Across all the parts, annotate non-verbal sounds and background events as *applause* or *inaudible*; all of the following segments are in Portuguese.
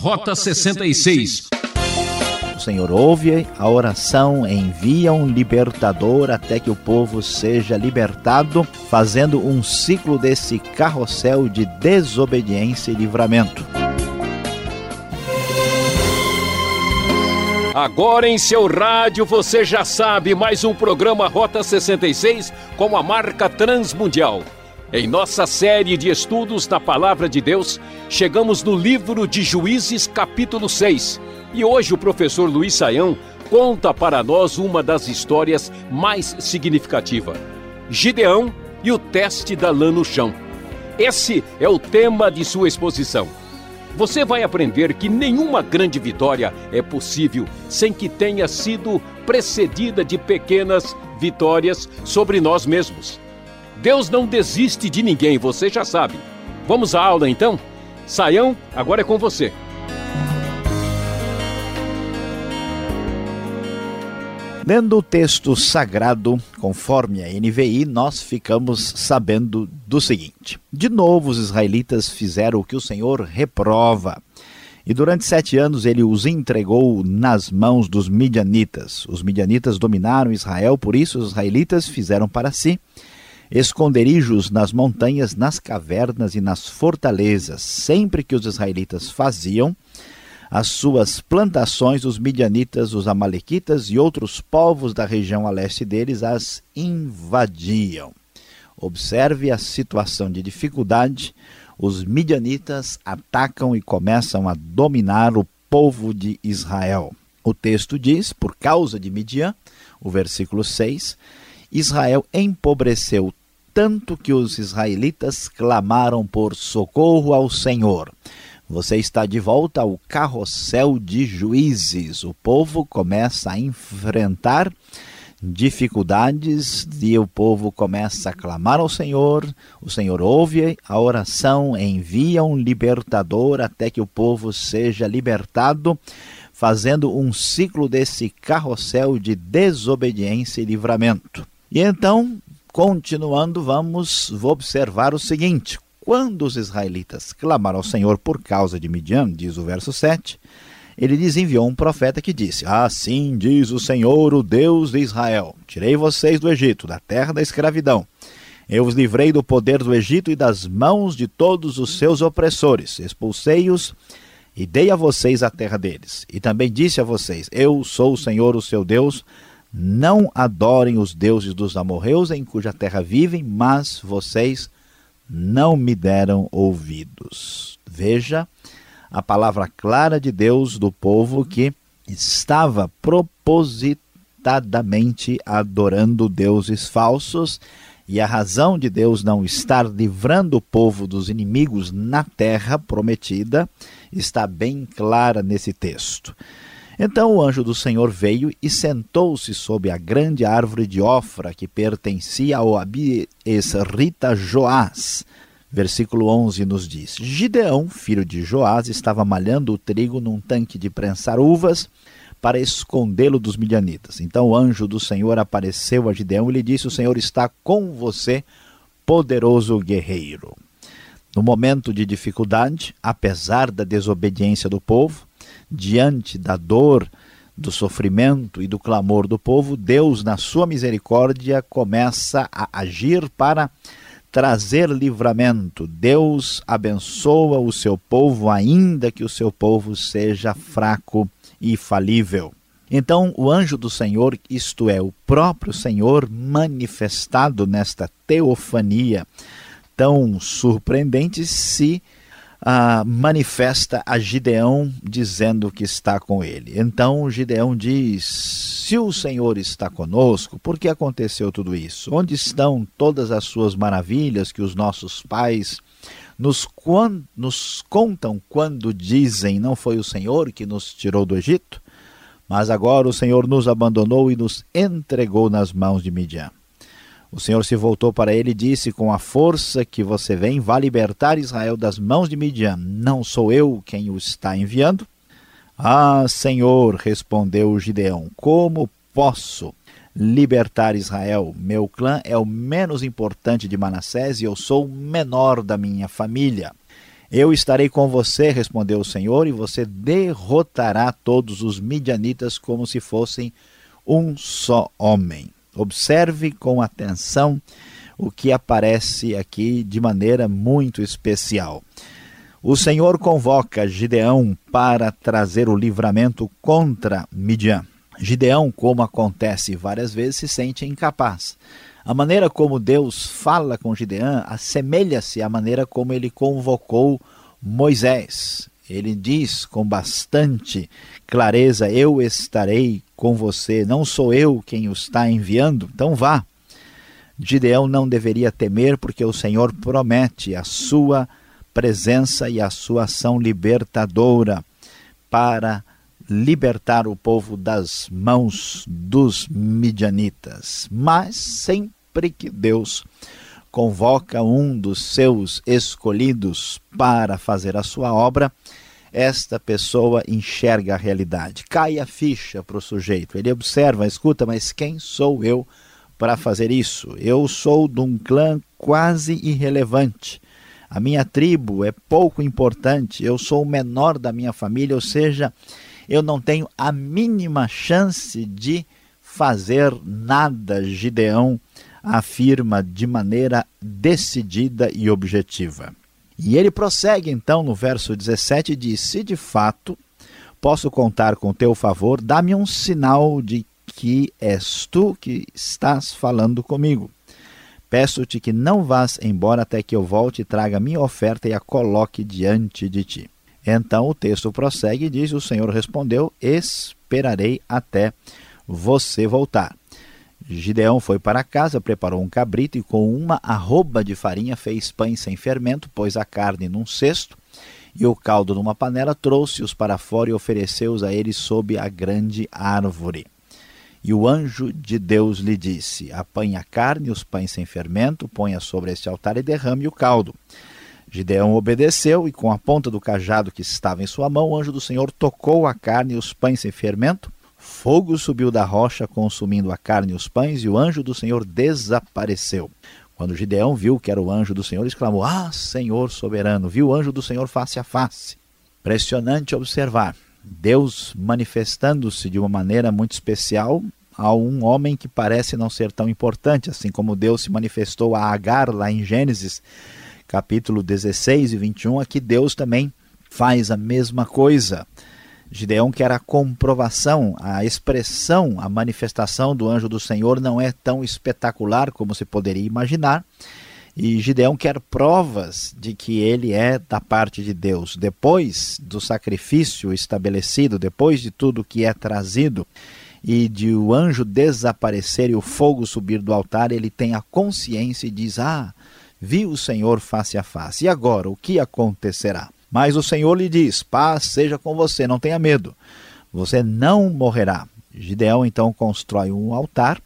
Rota 66. O Senhor ouve a oração, envia um libertador até que o povo seja libertado, fazendo um ciclo desse carrossel de desobediência e livramento. Agora em seu rádio você já sabe mais um programa Rota 66 com a marca Transmundial. Em nossa série de estudos na Palavra de Deus, chegamos no livro de Juízes, capítulo 6. E hoje o professor Luiz Saião conta para nós uma das histórias mais significativas: Gideão e o teste da lã no chão. Esse é o tema de sua exposição. Você vai aprender que nenhuma grande vitória é possível sem que tenha sido precedida de pequenas vitórias sobre nós mesmos. Deus não desiste de ninguém, você já sabe. Vamos à aula então? Saião, agora é com você. Lendo o texto sagrado, conforme a NVI, nós ficamos sabendo do seguinte: De novo, os israelitas fizeram o que o Senhor reprova. E durante sete anos ele os entregou nas mãos dos midianitas. Os midianitas dominaram Israel, por isso os israelitas fizeram para si esconderijos nas montanhas, nas cavernas e nas fortalezas. Sempre que os israelitas faziam as suas plantações, os midianitas, os amalequitas e outros povos da região a leste deles as invadiam. Observe a situação de dificuldade. Os midianitas atacam e começam a dominar o povo de Israel. O texto diz: por causa de Midian, o versículo 6, Israel empobreceu tanto que os israelitas clamaram por socorro ao Senhor. Você está de volta ao carrossel de juízes. O povo começa a enfrentar dificuldades e o povo começa a clamar ao Senhor. O Senhor ouve a oração, envia um libertador até que o povo seja libertado, fazendo um ciclo desse carrossel de desobediência e livramento. E então Continuando, vamos observar o seguinte: quando os israelitas clamaram ao Senhor por causa de Midian, diz o verso 7, ele lhes enviou um profeta que disse: Assim diz o Senhor, o Deus de Israel: Tirei vocês do Egito, da terra da escravidão. Eu os livrei do poder do Egito e das mãos de todos os seus opressores. Expulsei-os e dei a vocês a terra deles. E também disse a vocês: Eu sou o Senhor, o seu Deus não adorem os deuses dos amorreus em cuja terra vivem, mas vocês não me deram ouvidos. Veja a palavra clara de Deus do povo que estava propositadamente adorando deuses falsos e a razão de Deus não estar livrando o povo dos inimigos na terra prometida está bem clara nesse texto. Então o anjo do Senhor veio e sentou-se sob a grande árvore de Ofra, que pertencia ao Abiesrita Joás. Versículo 11 nos diz: Gideão, filho de Joás, estava malhando o trigo num tanque de prensar uvas para escondê-lo dos midianitas. Então o anjo do Senhor apareceu a Gideão e lhe disse: O Senhor está com você, poderoso guerreiro. No momento de dificuldade, apesar da desobediência do povo, diante da dor, do sofrimento e do clamor do povo, Deus, na sua misericórdia, começa a agir para trazer livramento. Deus abençoa o seu povo, ainda que o seu povo seja fraco e falível. Então, o anjo do Senhor, isto é, o próprio Senhor manifestado nesta teofania tão surpreendente, se ah, manifesta a Gideão dizendo que está com ele. Então Gideão diz: Se o Senhor está conosco, por que aconteceu tudo isso? Onde estão todas as suas maravilhas que os nossos pais nos, nos contam quando dizem: Não foi o Senhor que nos tirou do Egito? Mas agora o Senhor nos abandonou e nos entregou nas mãos de Midian. O Senhor se voltou para ele e disse: Com a força que você vem, vá libertar Israel das mãos de Midian. Não sou eu quem o está enviando? Ah, Senhor, respondeu Gideão, como posso libertar Israel? Meu clã é o menos importante de Manassés e eu sou o menor da minha família. Eu estarei com você, respondeu o Senhor, e você derrotará todos os midianitas como se fossem um só homem. Observe com atenção o que aparece aqui de maneira muito especial. O Senhor convoca Gideão para trazer o livramento contra Midian. Gideão, como acontece várias vezes, se sente incapaz. A maneira como Deus fala com Gideão assemelha-se à maneira como ele convocou Moisés. Ele diz com bastante clareza: Eu estarei com você, não sou eu quem o está enviando, então vá. Gideão não deveria temer, porque o Senhor promete a sua presença e a sua ação libertadora para libertar o povo das mãos dos midianitas. Mas sempre que Deus convoca um dos seus escolhidos para fazer a sua obra, esta pessoa enxerga a realidade. Cai a ficha para o sujeito. Ele observa, escuta, mas quem sou eu para fazer isso? Eu sou de um clã quase irrelevante. A minha tribo é pouco importante. Eu sou o menor da minha família, ou seja, eu não tenho a mínima chance de fazer nada, Gideão afirma de maneira decidida e objetiva. E ele prossegue então no verso 17 e diz: Se de fato posso contar com teu favor, dá-me um sinal de que és tu que estás falando comigo. Peço-te que não vás embora até que eu volte e traga minha oferta e a coloque diante de ti. Então o texto prossegue e diz: O Senhor respondeu: Esperarei até você voltar. Gideão foi para casa, preparou um cabrito e com uma arroba de farinha fez pães sem fermento, pôs a carne num cesto e o caldo numa panela, trouxe-os para fora e ofereceu-os a eles sob a grande árvore. E o anjo de Deus lhe disse: Apanhe a carne os pães sem fermento, ponha sobre este altar e derrame o caldo. Gideão obedeceu e, com a ponta do cajado que estava em sua mão, o anjo do Senhor tocou a carne e os pães sem fermento. Fogo subiu da rocha, consumindo a carne e os pães, e o anjo do Senhor desapareceu. Quando Gideão viu que era o anjo do Senhor, exclamou: Ah, Senhor soberano! Viu o anjo do Senhor face a face. Impressionante observar. Deus manifestando-se de uma maneira muito especial a um homem que parece não ser tão importante, assim como Deus se manifestou a Agar lá em Gênesis capítulo 16 e 21, aqui Deus também faz a mesma coisa. Gideão quer a comprovação, a expressão, a manifestação do anjo do Senhor não é tão espetacular como se poderia imaginar. E Gideão quer provas de que ele é da parte de Deus. Depois do sacrifício estabelecido, depois de tudo que é trazido e de o anjo desaparecer e o fogo subir do altar, ele tem a consciência e diz: Ah, viu o Senhor face a face. E agora, o que acontecerá? Mas o Senhor lhe diz: Paz seja com você, não tenha medo. Você não morrerá. Gideão então constrói um altar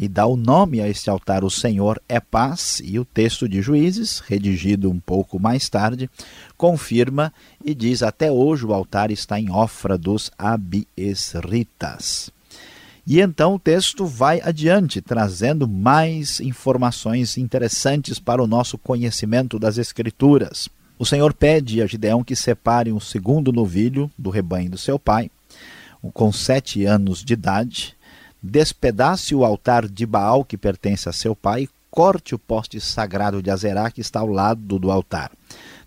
e dá o nome a este altar: O Senhor é paz. E o texto de Juízes, redigido um pouco mais tarde, confirma e diz: Até hoje o altar está em Ofra dos Abiesritas. E então o texto vai adiante, trazendo mais informações interessantes para o nosso conhecimento das Escrituras. O Senhor pede a Gideão que separe um segundo novilho do rebanho do seu pai, com sete anos de idade, despedace o altar de Baal que pertence a seu pai corte o poste sagrado de Azerá que está ao lado do altar.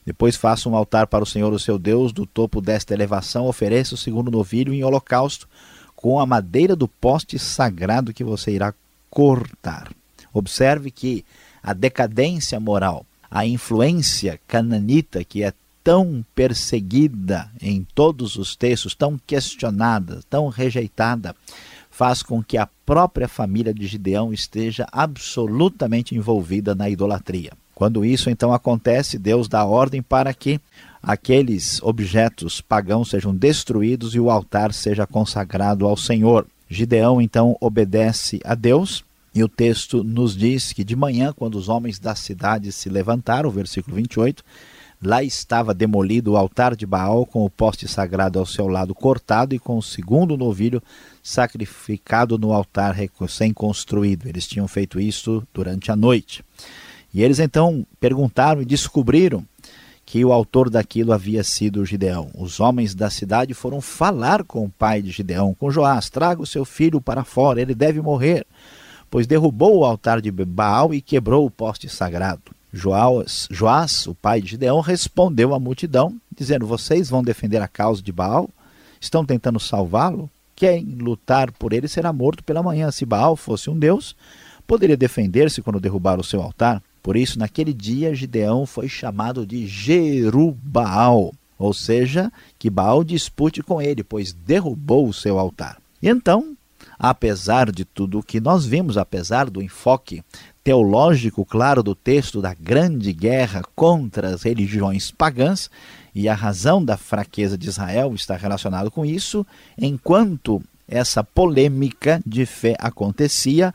Depois faça um altar para o Senhor, o seu Deus, do topo desta elevação, ofereça o segundo novilho em holocausto, com a madeira do poste sagrado que você irá cortar. Observe que a decadência moral, a influência cananita que é tão perseguida em todos os textos, tão questionada, tão rejeitada, faz com que a própria família de Gideão esteja absolutamente envolvida na idolatria. Quando isso então acontece, Deus dá ordem para que aqueles objetos pagãos sejam destruídos e o altar seja consagrado ao Senhor. Gideão então obedece a Deus e o texto nos diz que de manhã, quando os homens da cidade se levantaram, versículo 28, lá estava demolido o altar de Baal com o poste sagrado ao seu lado cortado e com o segundo novilho sacrificado no altar recém-construído. Eles tinham feito isso durante a noite. E eles então perguntaram e descobriram que o autor daquilo havia sido Gideão. Os homens da cidade foram falar com o pai de Gideão, com Joás: traga o seu filho para fora, ele deve morrer, pois derrubou o altar de Baal e quebrou o poste sagrado. Joás, Joás, o pai de Gideão, respondeu à multidão, dizendo: Vocês vão defender a causa de Baal? Estão tentando salvá-lo? Quem lutar por ele será morto pela manhã. Se Baal fosse um deus, poderia defender-se quando derrubar o seu altar. Por isso, naquele dia, Gideão foi chamado de Jerubaal, ou seja, que Baal dispute com ele, pois derrubou o seu altar. E então, apesar de tudo o que nós vimos, apesar do enfoque teológico claro do texto da grande guerra contra as religiões pagãs, e a razão da fraqueza de Israel está relacionada com isso, enquanto essa polêmica de fé acontecia,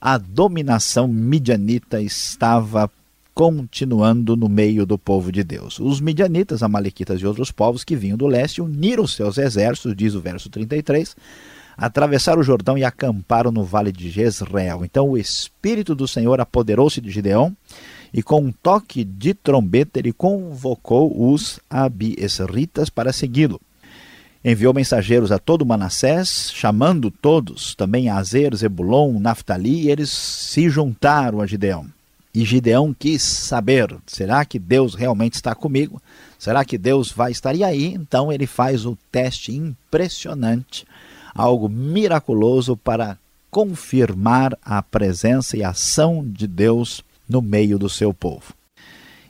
a dominação midianita estava continuando no meio do povo de Deus. Os midianitas, amalequitas e outros povos que vinham do leste uniram seus exércitos, diz o verso 33, atravessaram o Jordão e acamparam no vale de Jezreel. Então o Espírito do Senhor apoderou-se de Gideão e com um toque de trombeta ele convocou os abiesritas para segui-lo enviou mensageiros a todo Manassés, chamando todos, também Azer, Zebulon, Naftali, e eles se juntaram a Gideão. E Gideão quis saber: será que Deus realmente está comigo? Será que Deus vai estar? E aí, então, ele faz o teste impressionante, algo miraculoso para confirmar a presença e a ação de Deus no meio do seu povo.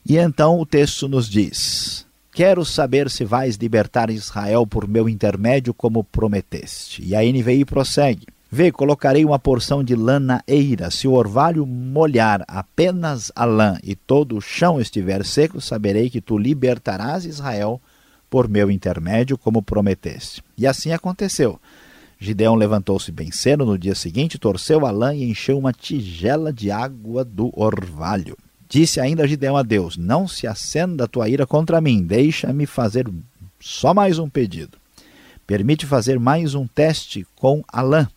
E então o texto nos diz: Quero saber se vais libertar Israel por meu intermédio, como prometeste. E a NVI prossegue. Vê, colocarei uma porção de lã na eira. Se o orvalho molhar apenas a lã e todo o chão estiver seco, saberei que tu libertarás Israel por meu intermédio, como prometeste. E assim aconteceu. Gideão levantou-se bem cedo no dia seguinte, torceu a lã e encheu uma tigela de água do orvalho. Disse ainda Gideão a Deus: Não se acenda a tua ira contra mim, deixa-me fazer só mais um pedido. Permite fazer mais um teste com a lã.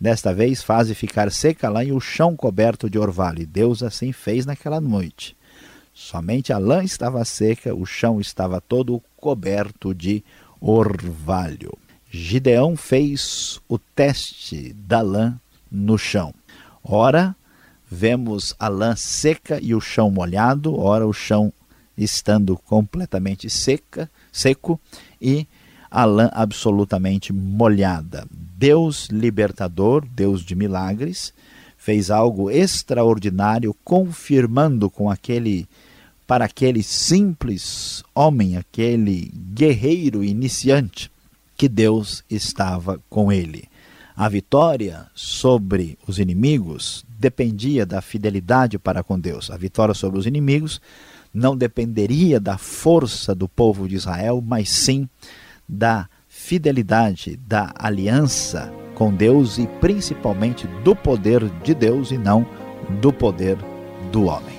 Desta vez, faze ficar seca a lã e o chão coberto de orvalho. E Deus assim fez naquela noite. Somente a lã estava seca, o chão estava todo coberto de orvalho. Gideão fez o teste da lã no chão. Ora, vemos a lã seca e o chão molhado, ora o chão estando completamente seca, seco e a lã absolutamente molhada. Deus libertador, Deus de milagres, fez algo extraordinário, confirmando com aquele para aquele simples homem, aquele guerreiro iniciante, que Deus estava com ele. A vitória sobre os inimigos dependia da fidelidade para com Deus. A vitória sobre os inimigos não dependeria da força do povo de Israel, mas sim da fidelidade, da aliança com Deus e principalmente do poder de Deus e não do poder do homem.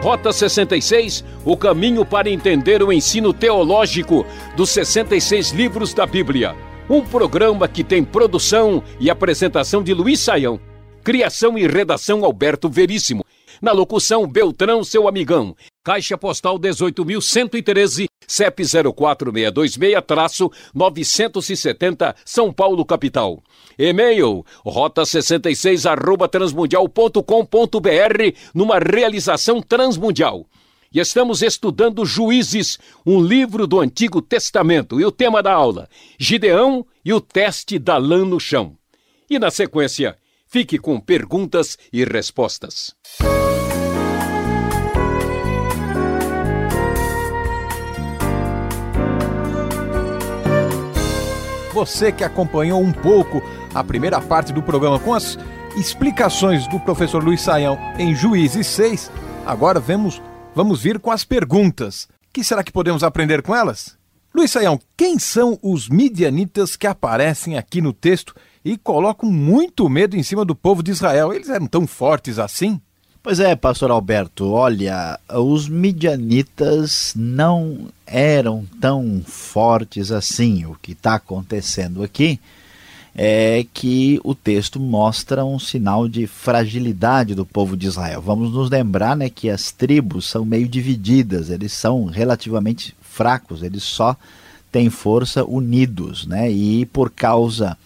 Rota 66, o caminho para entender o ensino teológico dos 66 livros da Bíblia. Um programa que tem produção e apresentação de Luiz Saião. Criação e redação Alberto Veríssimo. Na locução Beltrão, seu amigão. Caixa Postal 18.113, CEP 04626-970, São Paulo, capital. E-mail rota66 arroba transmundial.com.br numa realização transmundial. E estamos estudando Juízes, um livro do Antigo Testamento. E o tema da aula: Gideão e o teste da lã no chão. E na sequência, fique com perguntas e respostas. Você que acompanhou um pouco a primeira parte do programa com as explicações do professor Luiz Saião em Juízes 6, agora vamos, vamos vir com as perguntas. O que será que podemos aprender com elas? Luiz Saião, quem são os midianitas que aparecem aqui no texto e colocam muito medo em cima do povo de Israel? Eles eram tão fortes assim? Pois é, pastor Alberto, olha, os midianitas não eram tão fortes assim. O que está acontecendo aqui é que o texto mostra um sinal de fragilidade do povo de Israel. Vamos nos lembrar né, que as tribos são meio divididas, eles são relativamente fracos, eles só têm força unidos, né? E por causa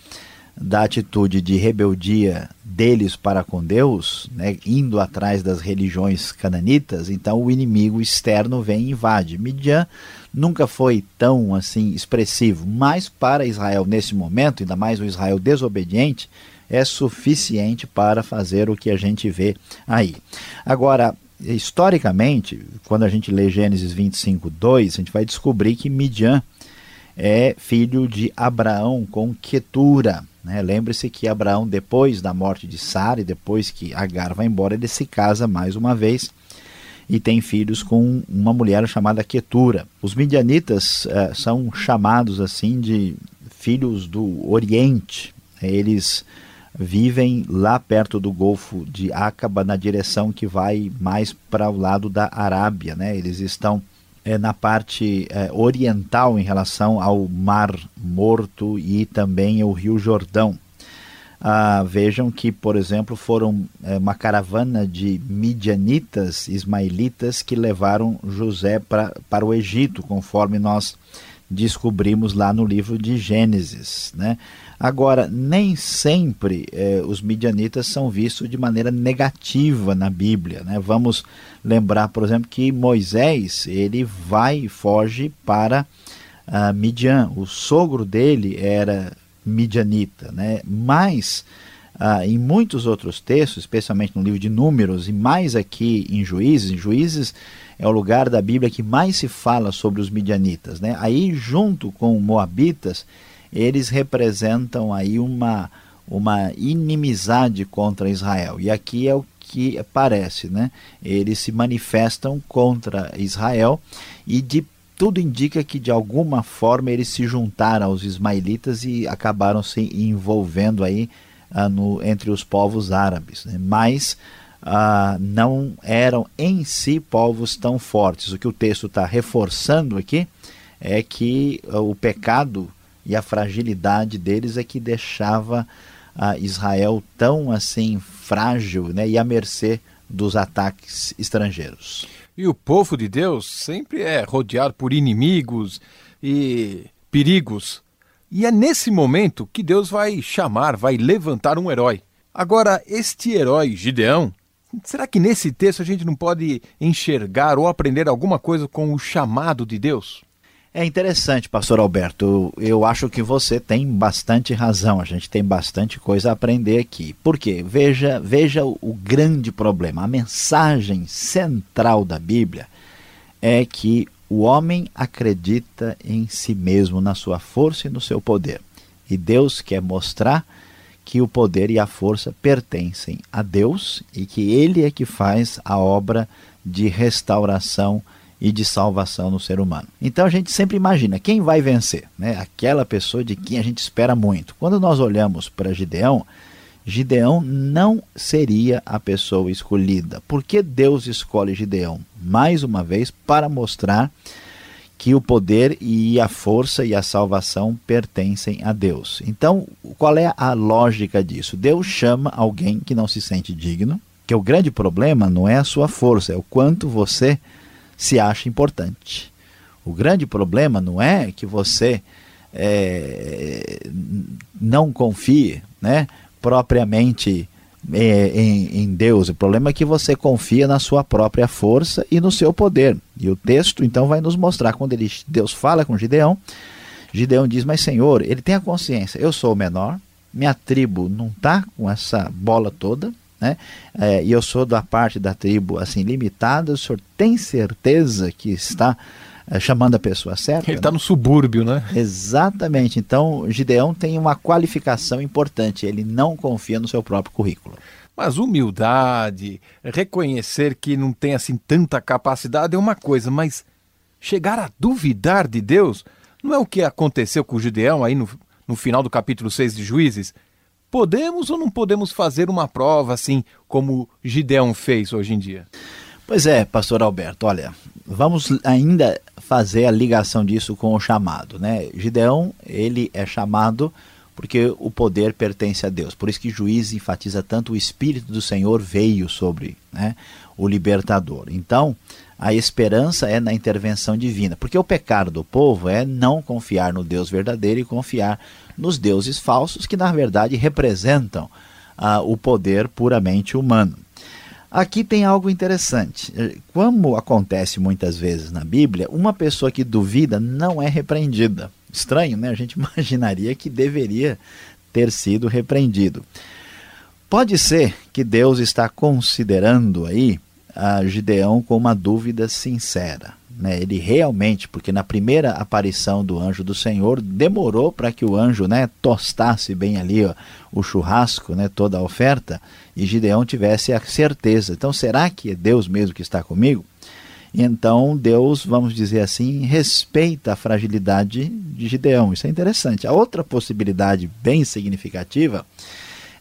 da atitude de rebeldia deles para com Deus, né, indo atrás das religiões cananitas, então o inimigo externo vem e invade. Midian nunca foi tão assim expressivo, mas para Israel nesse momento, ainda mais o Israel desobediente, é suficiente para fazer o que a gente vê aí. Agora, historicamente, quando a gente lê Gênesis 25, 2, a gente vai descobrir que Midian é filho de Abraão com Quetura. Né? Lembre-se que Abraão, depois da morte de Sara e depois que Agar vai embora, ele se casa mais uma vez e tem filhos com uma mulher chamada Quetura. Os midianitas eh, são chamados assim de filhos do Oriente. Eles vivem lá perto do Golfo de Acaba, na direção que vai mais para o lado da Arábia. Né? Eles estão é, na parte é, oriental em relação ao Mar Morto e também o Rio Jordão. Ah, vejam que, por exemplo, foram é, uma caravana de midianitas, ismaelitas, que levaram José pra, para o Egito, conforme nós descobrimos lá no livro de Gênesis. Né? Agora, nem sempre eh, os midianitas são vistos de maneira negativa na Bíblia. Né? Vamos lembrar, por exemplo, que Moisés ele vai e foge para uh, Midian. O sogro dele era midianita, né? mas uh, em muitos outros textos, especialmente no livro de Números e mais aqui em Juízes, em Juízes é o lugar da Bíblia que mais se fala sobre os midianitas. Né? Aí, junto com Moabitas, eles representam aí uma, uma inimizade contra Israel. E aqui é o que parece, né? Eles se manifestam contra Israel e de tudo indica que de alguma forma eles se juntaram aos ismaelitas e acabaram se envolvendo aí ah, no, entre os povos árabes. Né? Mas ah, não eram em si povos tão fortes. O que o texto está reforçando aqui é que ah, o pecado e a fragilidade deles é que deixava a Israel tão assim frágil né, e à mercê dos ataques estrangeiros. E o povo de Deus sempre é rodeado por inimigos e perigos. E é nesse momento que Deus vai chamar, vai levantar um herói. Agora, este herói, Gideão, será que nesse texto a gente não pode enxergar ou aprender alguma coisa com o chamado de Deus? É interessante, pastor Alberto. Eu acho que você tem bastante razão. A gente tem bastante coisa a aprender aqui. Por quê? Veja, veja o, o grande problema. A mensagem central da Bíblia é que o homem acredita em si mesmo, na sua força e no seu poder. E Deus quer mostrar que o poder e a força pertencem a Deus e que Ele é que faz a obra de restauração e de salvação no ser humano. Então a gente sempre imagina quem vai vencer, né? Aquela pessoa de quem a gente espera muito. Quando nós olhamos para Gideão, Gideão não seria a pessoa escolhida. Por que Deus escolhe Gideão? Mais uma vez para mostrar que o poder e a força e a salvação pertencem a Deus. Então, qual é a lógica disso? Deus chama alguém que não se sente digno, que o grande problema não é a sua força, é o quanto você se acha importante. O grande problema não é que você é, não confie né, propriamente é, em, em, Deus. O problema é que você confia na sua própria força e no seu poder. E o texto então vai nos mostrar quando ele, Deus fala com Gideão. Gideão diz: Mas Senhor, ele tem a consciência, eu sou o menor, minha tribo não está com essa bola toda, né? É, e eu sou da parte da tribo assim limitada, o senhor tem certeza que está é, chamando a pessoa certa? Ele está né? no subúrbio, né? Exatamente. Então, Gideão tem uma qualificação importante, ele não confia no seu próprio currículo. Mas humildade, reconhecer que não tem assim tanta capacidade é uma coisa, mas chegar a duvidar de Deus não é o que aconteceu com o Gideão aí no, no final do capítulo 6 de Juízes? Podemos ou não podemos fazer uma prova assim como Gideão fez hoje em dia? Pois é, pastor Alberto, olha, vamos ainda fazer a ligação disso com o chamado, né? Gideão, ele é chamado porque o poder pertence a Deus. Por isso que Juízes enfatiza tanto o Espírito do Senhor veio sobre né, o libertador. Então, a esperança é na intervenção divina, porque o pecado do povo é não confiar no Deus verdadeiro e confiar nos deuses falsos, que na verdade representam ah, o poder puramente humano. Aqui tem algo interessante. Como acontece muitas vezes na Bíblia, uma pessoa que duvida não é repreendida. Estranho, né? A gente *laughs* imaginaria que deveria ter sido repreendido. Pode ser que Deus está considerando aí a Gideão com uma dúvida sincera. Né? Ele realmente, porque na primeira aparição do anjo do Senhor, demorou para que o anjo né, tostasse bem ali ó, o churrasco, né, toda a oferta, e Gideão tivesse a certeza. Então, será que é Deus mesmo que está comigo? Então, Deus, vamos dizer assim, respeita a fragilidade de Gideão. Isso é interessante. A outra possibilidade bem significativa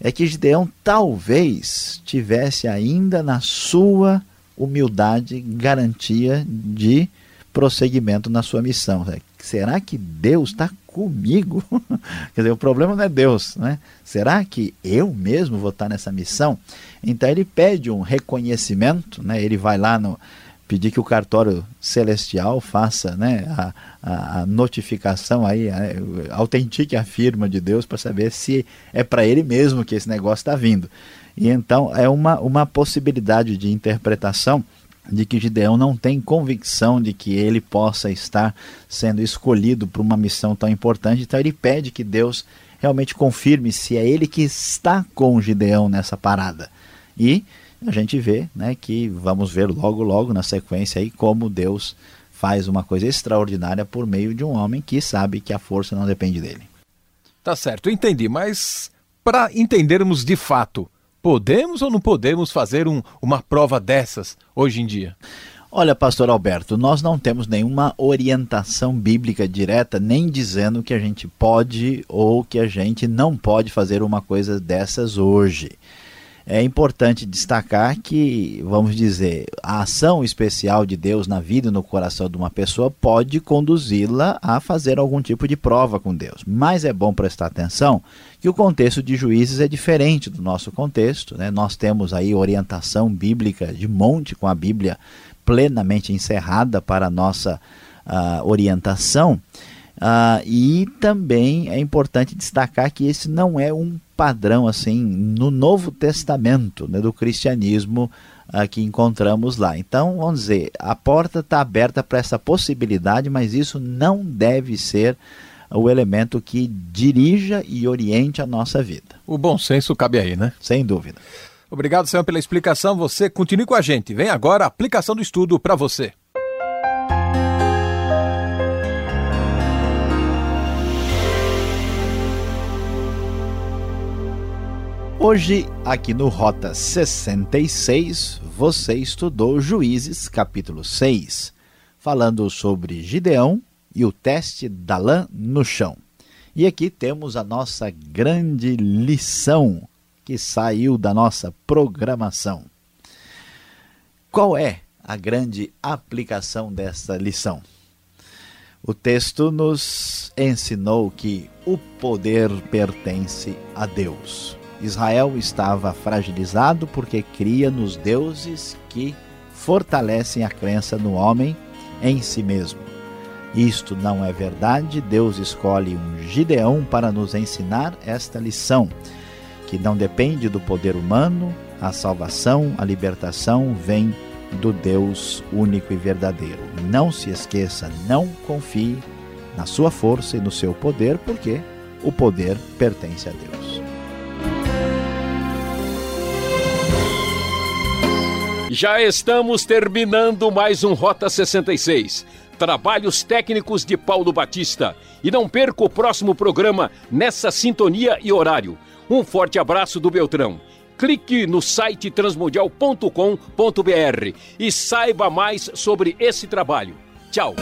é que Gideão talvez tivesse ainda na sua humildade garantia de prosseguimento na sua missão. Será que Deus está comigo? *laughs* Quer dizer, o problema não é Deus, né? Será que eu mesmo vou estar nessa missão? Então ele pede um reconhecimento, né? Ele vai lá no pedir que o cartório celestial faça né, a, a, notificação aí, a, autentique a firma de Deus para saber se é para ele mesmo que esse negócio está vindo. E então é uma, uma possibilidade de interpretação de que Gideão não tem convicção de que ele possa estar sendo escolhido para uma missão tão importante, então ele pede que Deus realmente confirme se é ele que está com Gideão nessa parada. E a gente vê né, que vamos ver logo, logo na sequência aí como Deus faz uma coisa extraordinária por meio de um homem que sabe que a força não depende dele. Tá certo, entendi, mas para entendermos de fato, podemos ou não podemos fazer um, uma prova dessas hoje em dia? Olha, pastor Alberto, nós não temos nenhuma orientação bíblica direta, nem dizendo que a gente pode ou que a gente não pode fazer uma coisa dessas hoje é importante destacar que, vamos dizer, a ação especial de Deus na vida e no coração de uma pessoa pode conduzi-la a fazer algum tipo de prova com Deus. Mas é bom prestar atenção que o contexto de juízes é diferente do nosso contexto. Né? Nós temos aí orientação bíblica de monte com a Bíblia plenamente encerrada para a nossa uh, orientação. Uh, e também é importante destacar que esse não é um padrão assim no Novo Testamento né, do cristianismo uh, que encontramos lá. Então, vamos dizer, a porta está aberta para essa possibilidade, mas isso não deve ser o elemento que dirija e oriente a nossa vida. O bom senso cabe aí, né? Sem dúvida. Obrigado, Senhor, pela explicação. Você continue com a gente. Vem agora a aplicação do estudo para você. Hoje, aqui no Rota 66, você estudou Juízes, capítulo 6, falando sobre Gideão e o teste da lã no chão. E aqui temos a nossa grande lição que saiu da nossa programação. Qual é a grande aplicação dessa lição? O texto nos ensinou que o poder pertence a Deus. Israel estava fragilizado porque cria nos deuses que fortalecem a crença no homem em si mesmo. Isto não é verdade, Deus escolhe um Gideão para nos ensinar esta lição, que não depende do poder humano, a salvação, a libertação vem do Deus único e verdadeiro. Não se esqueça, não confie na sua força e no seu poder, porque o poder pertence a Deus. Já estamos terminando mais um Rota 66. Trabalhos técnicos de Paulo Batista. E não perca o próximo programa nessa sintonia e horário. Um forte abraço do Beltrão. Clique no site transmundial.com.br e saiba mais sobre esse trabalho. Tchau!